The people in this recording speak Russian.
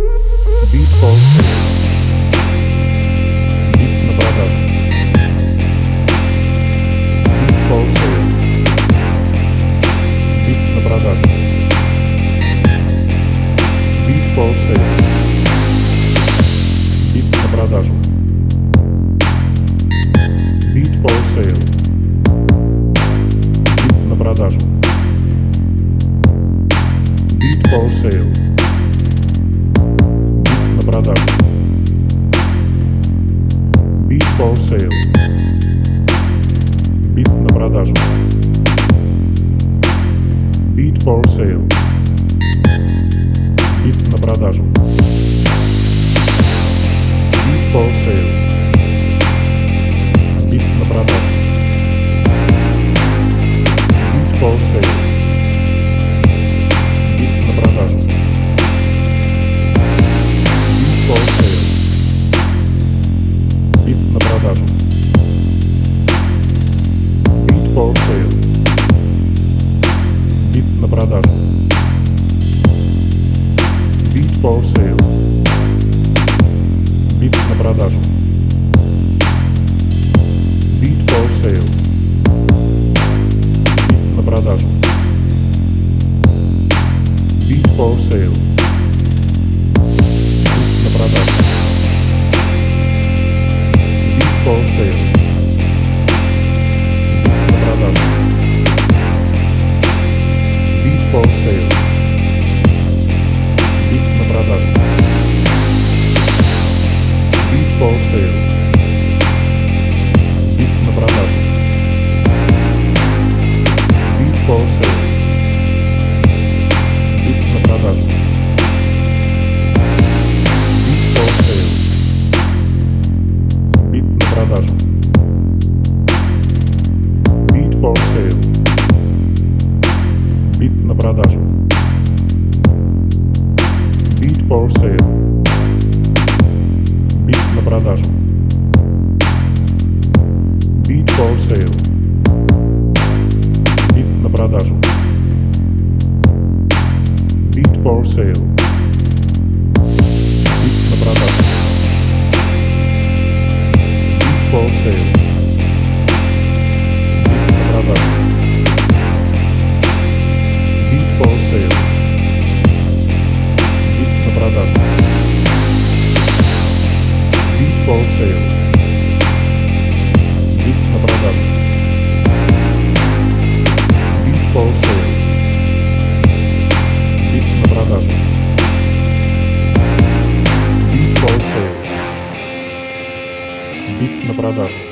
Beat for sale. Beat на продажу. Beat for sale. Beat на продажу. Beat for sale. Beat на продажу. Beat for sale. Beat на продажу. Beat for sale. sale. Beat на продажу. Beat for sale. Beat на продажу. Beat for sale. Beat на продажу. Beat for sale. for sale. Beat на продажу. Beat for sale. Beat на продажу. Beat for sale. For sale. Beat на продажу. Beat for sale. Beat на продажу. Beat for sale. Beat на продажу. Beat for sale. Beat на продажу. Beat for sale. Beat на продажу. Beat for sale. Beat на продажу. Beat for sale. Beat на продажу. Beat for sale. Слава Бит на продажу. Бит Слава Союзу. Бит на продажу. Бит Слава Бит на продажу.